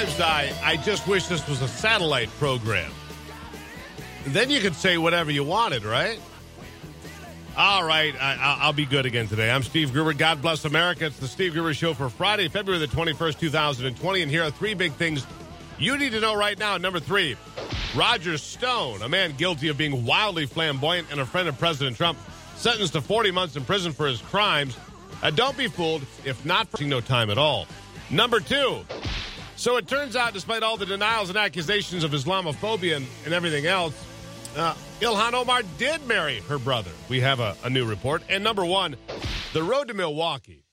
Sometimes I, I just wish this was a satellite program. Then you could say whatever you wanted, right? All right, I, will be good again today. I'm Steve Gruber. God bless America. It's the Steve Gruber Show for Friday, February the 21st, 2020. And here are three big things you need to know right now. Number three, Roger Stone, a man guilty of being wildly flamboyant and a friend of President Trump, sentenced to 40 months in prison for his crimes. Uh, don't be fooled if not for no time at all. Number two, so it turns out, despite all the denials and accusations of Islamophobia and, and everything else, uh, Ilhan Omar did marry her brother. We have a, a new report. And number one, the road to Milwaukee.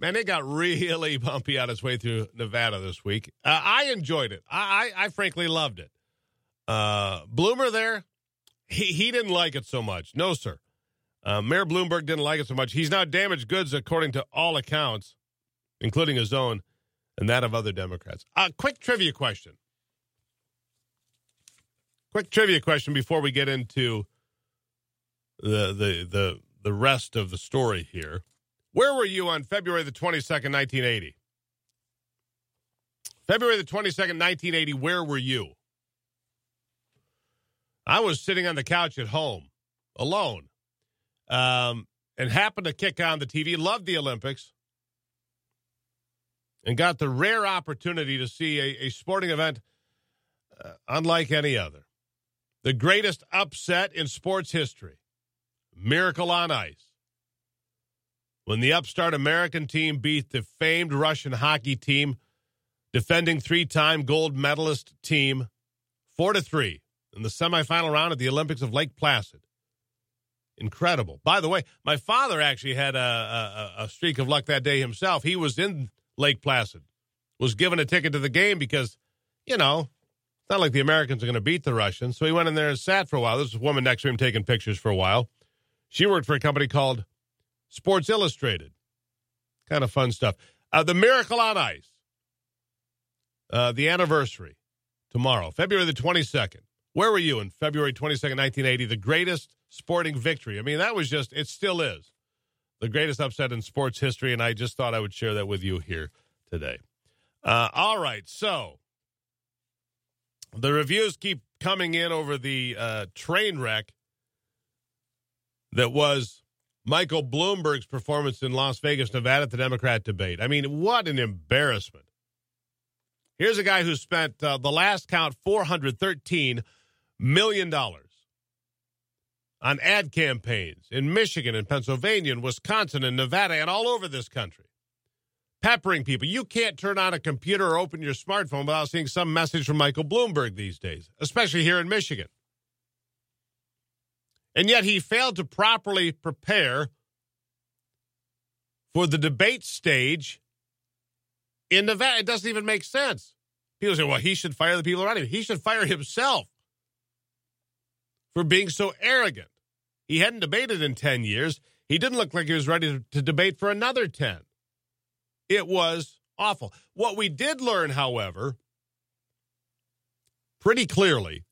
Man, it got really bumpy on its way through Nevada this week. Uh, I enjoyed it. I, I, I frankly loved it. Uh, Bloomer there, he, he didn't like it so much. No, sir. Uh, Mayor Bloomberg didn't like it so much. He's now damaged goods, according to all accounts, including his own and that of other Democrats. A uh, quick trivia question. Quick trivia question before we get into the the the the rest of the story here. Where were you on February the 22nd, 1980? February the 22nd, 1980, where were you? I was sitting on the couch at home alone um, and happened to kick on the TV. Loved the Olympics and got the rare opportunity to see a, a sporting event uh, unlike any other. The greatest upset in sports history Miracle on Ice. When the upstart American team beat the famed Russian hockey team, defending three time gold medalist team, 4 to 3 in the semifinal round at the Olympics of Lake Placid. Incredible. By the way, my father actually had a, a, a streak of luck that day himself. He was in Lake Placid, was given a ticket to the game because, you know, it's not like the Americans are going to beat the Russians. So he went in there and sat for a while. This woman next to him taking pictures for a while. She worked for a company called Sports Illustrated. Kind of fun stuff. Uh, the Miracle on Ice, uh, the anniversary tomorrow, February the 22nd. Where were you in February 22nd, 1980? The greatest sporting victory. I mean, that was just, it still is the greatest upset in sports history, and I just thought I would share that with you here today. Uh, all right, so the reviews keep coming in over the uh, train wreck that was Michael Bloomberg's performance in Las Vegas, Nevada at the Democrat debate. I mean, what an embarrassment. Here's a guy who spent uh, the last count $413 million on ad campaigns in Michigan and Pennsylvania and Wisconsin and Nevada and all over this country. Peppering people. You can't turn on a computer or open your smartphone without seeing some message from Michael Bloomberg these days, especially here in Michigan. And yet he failed to properly prepare for the debate stage in Nevada. It doesn't even make sense. People say, well, he should fire the people around him. He should fire himself for being so arrogant. He hadn't debated in 10 years. He didn't look like he was ready to, debate for another 10. It was awful. What we did learn, however, pretty clearly,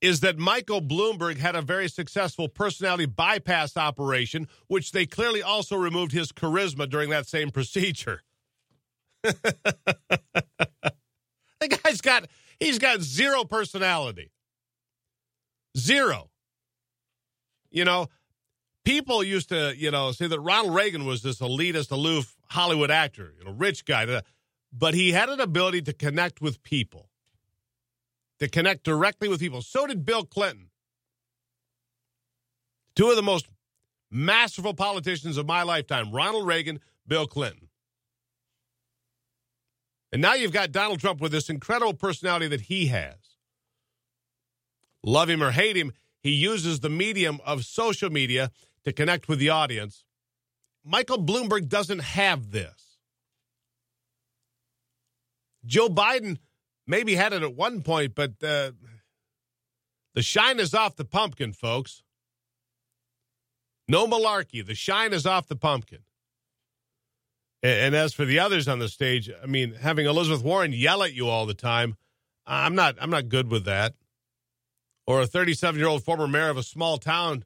is that Michael Bloomberg had a very successful personality bypass operation, which they clearly also removed his charisma during that same procedure. the guy's got he's got zero personality. Zero. You know, people used to, you know, say that Ronald Reagan was this elitist, aloof Hollywood actor, you know, rich guy, but he had an ability to connect with people, to connect directly with people. So did Bill Clinton. Two of the most masterful politicians of my lifetime Ronald Reagan, Bill Clinton. And now you've got Donald Trump with this incredible personality that he has. Love him or hate him, he uses the medium of social media to connect with the audience. Michael Bloomberg doesn't have this. Joe Biden maybe had it at one point, but uh, the shine is off the pumpkin, folks. No malarkey. The shine is off the pumpkin. And, and as for the others on the stage, I mean, having Elizabeth Warren yell at you all the time, I'm not. I'm not good with that or a 37 year old former mayor of a small town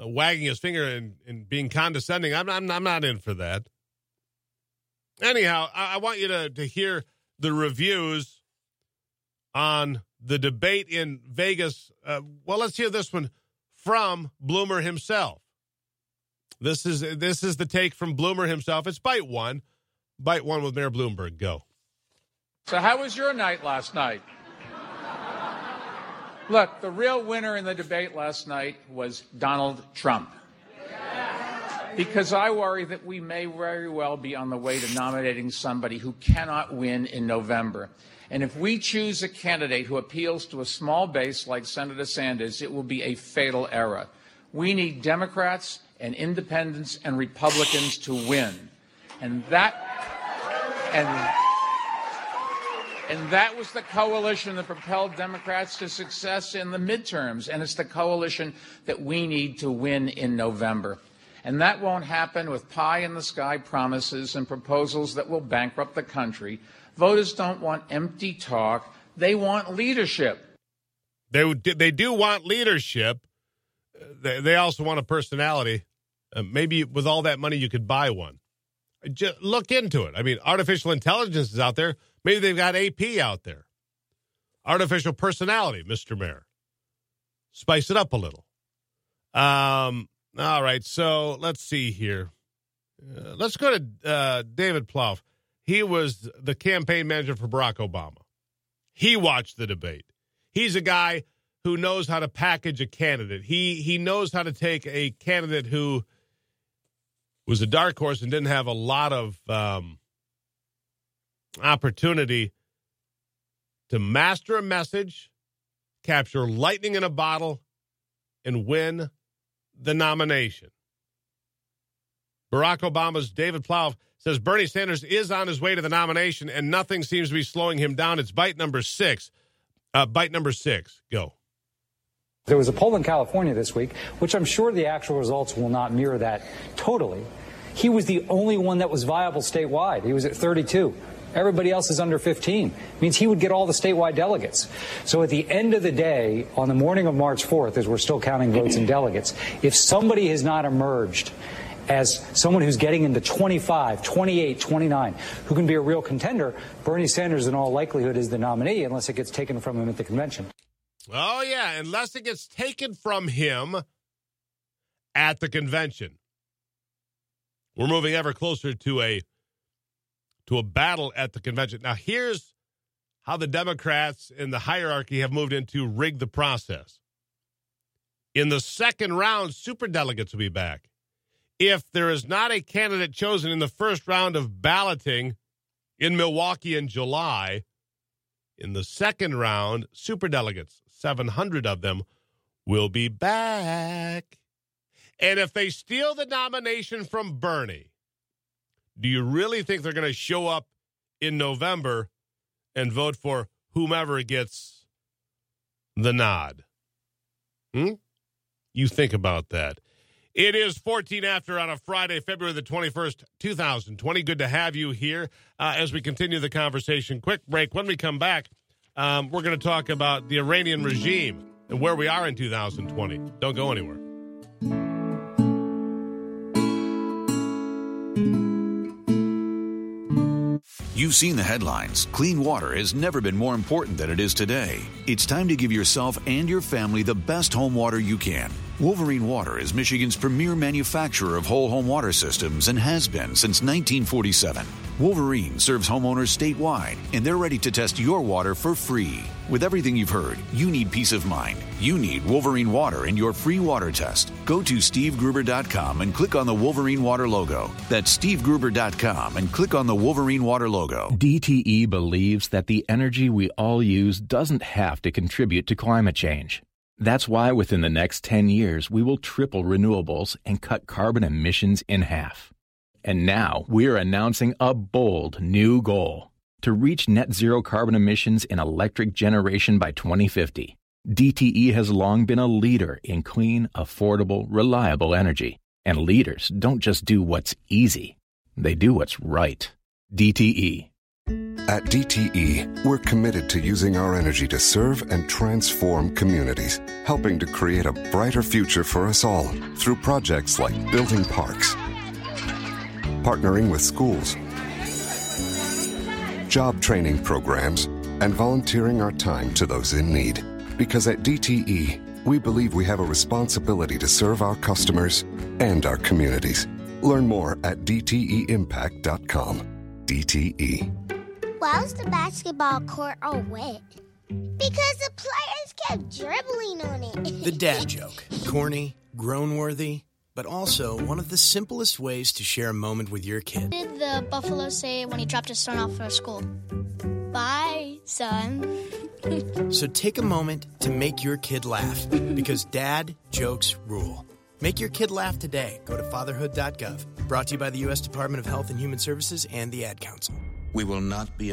uh, wagging his finger and, and being condescending. I'm, I'm, I'm not in for that. anyhow, I, I want you to, to hear the reviews on the debate in Vegas. Uh, well, let's hear this one from Bloomer himself. This is this is the take from Bloomer himself. It's bite one, bite one with Mayor Bloomberg. Go. So, how was your night last night? Look, the real winner in the debate last night was Donald Trump. Because I worry that we may very well be on the way to nominating somebody who cannot win in November. And if we choose a candidate who appeals to a small base like Senator Sanders, it will be a fatal error. We need Democrats and independents and Republicans to win. And that and and that was the coalition that propelled Democrats to success in the midterms. And it's the coalition that we need to win in November. And that won't happen with pie in the sky promises and proposals that will bankrupt the country. Voters don't want empty talk, they want leadership. They, they do want leadership. They, they also want a personality. Uh, maybe with all that money, you could buy one. Just look into it. I mean, artificial intelligence is out there. Maybe they've got AP out there. Artificial personality, Mr. Mayor. Spice it up a little. Um, all right, so let's see here. Uh, let's go to uh, David Plouffe. He was the campaign manager for Barack Obama. He watched the debate. He's a guy who knows how to package a candidate. He he knows how to take a candidate who was a dark horse and didn't have a lot of um, opportunity to master a message, capture lightning in a bottle, and win the nomination. Barack Obama's David Plouffe says Bernie Sanders is on his way to the nomination and nothing seems to be slowing him down. It's bite number six. Uh, bite number six. Go. There was a poll in California this week, which I'm sure the actual results will not mirror that totally. He was the only one that was viable statewide. He was at 32. Everybody else is under 15. It means he would get all the statewide delegates. So at the end of the day, on the morning of March 4th, as we're still counting votes and delegates, if somebody has not emerged as someone who's getting into 25, 28, 29, who can be a real contender, Bernie Sanders in all likelihood is the nominee unless it gets taken from him at the convention. Oh, yeah, unless it gets taken from him at the convention. We're moving ever closer to a to a battle at the convention. Now, here's how the Democrats in the hierarchy have moved into rig the process. In the second round, super delegates will be back. If there is not a candidate chosen in the first round of balloting in Milwaukee in July, in the second round, super delegates, 700 of them, will be back. And if they steal the nomination from Bernie, do you really think they're going to show up in November and vote for whomever gets the nod? Hmm? You think about that. It is 14 after on a Friday, February the 21st, 2020. Good to have you here uh, as we continue the conversation. Quick break. When we come back, um, we're going to talk about the Iranian regime and where we are in 2020. Don't go anywhere. You've seen the headlines. Clean water has never been more important than it is today. It's time to give yourself and your family the best home water you can. Wolverine Water is Michigan's premier manufacturer of whole home water systems and has been since 1947. Wolverine serves homeowners statewide, and they're ready to test your water for free. With everything you've heard, you need peace of mind. You need Wolverine Water in your free water test. Go to stevegruber.com and click on the Wolverine Water logo. That's stevegruber.com and click on the Wolverine Water logo. DTE believes that the energy we all use doesn't have to contribute to climate change. That's why within the next 10 years, we will triple renewables and cut carbon emissions in half. And now we're announcing a bold new goal to reach net zero carbon emissions in electric generation by 2050. DTE has long been a leader in clean, affordable, reliable energy. And leaders don't just do what's easy, they do what's right. DTE. At DTE, we're committed to using our energy to serve and transform communities, helping to create a brighter future for us all through projects like building parks, partnering with schools, job training programs, and volunteering our time to those in need. Because at DTE, we believe we have a responsibility to serve our customers and our communities. Learn more at DTEimpact.com. DTE. Why was the basketball court all wet? Because the players kept dribbling on it. The dad joke. Corny, groan worthy, but also one of the simplest ways to share a moment with your kid. What did the buffalo say when he dropped his son off for school? Bye, son. so take a moment to make your kid laugh because dad jokes rule. Make your kid laugh today. Go to fatherhood.gov. Brought to you by the U.S. Department of Health and Human Services and the Ad Council. We will not be an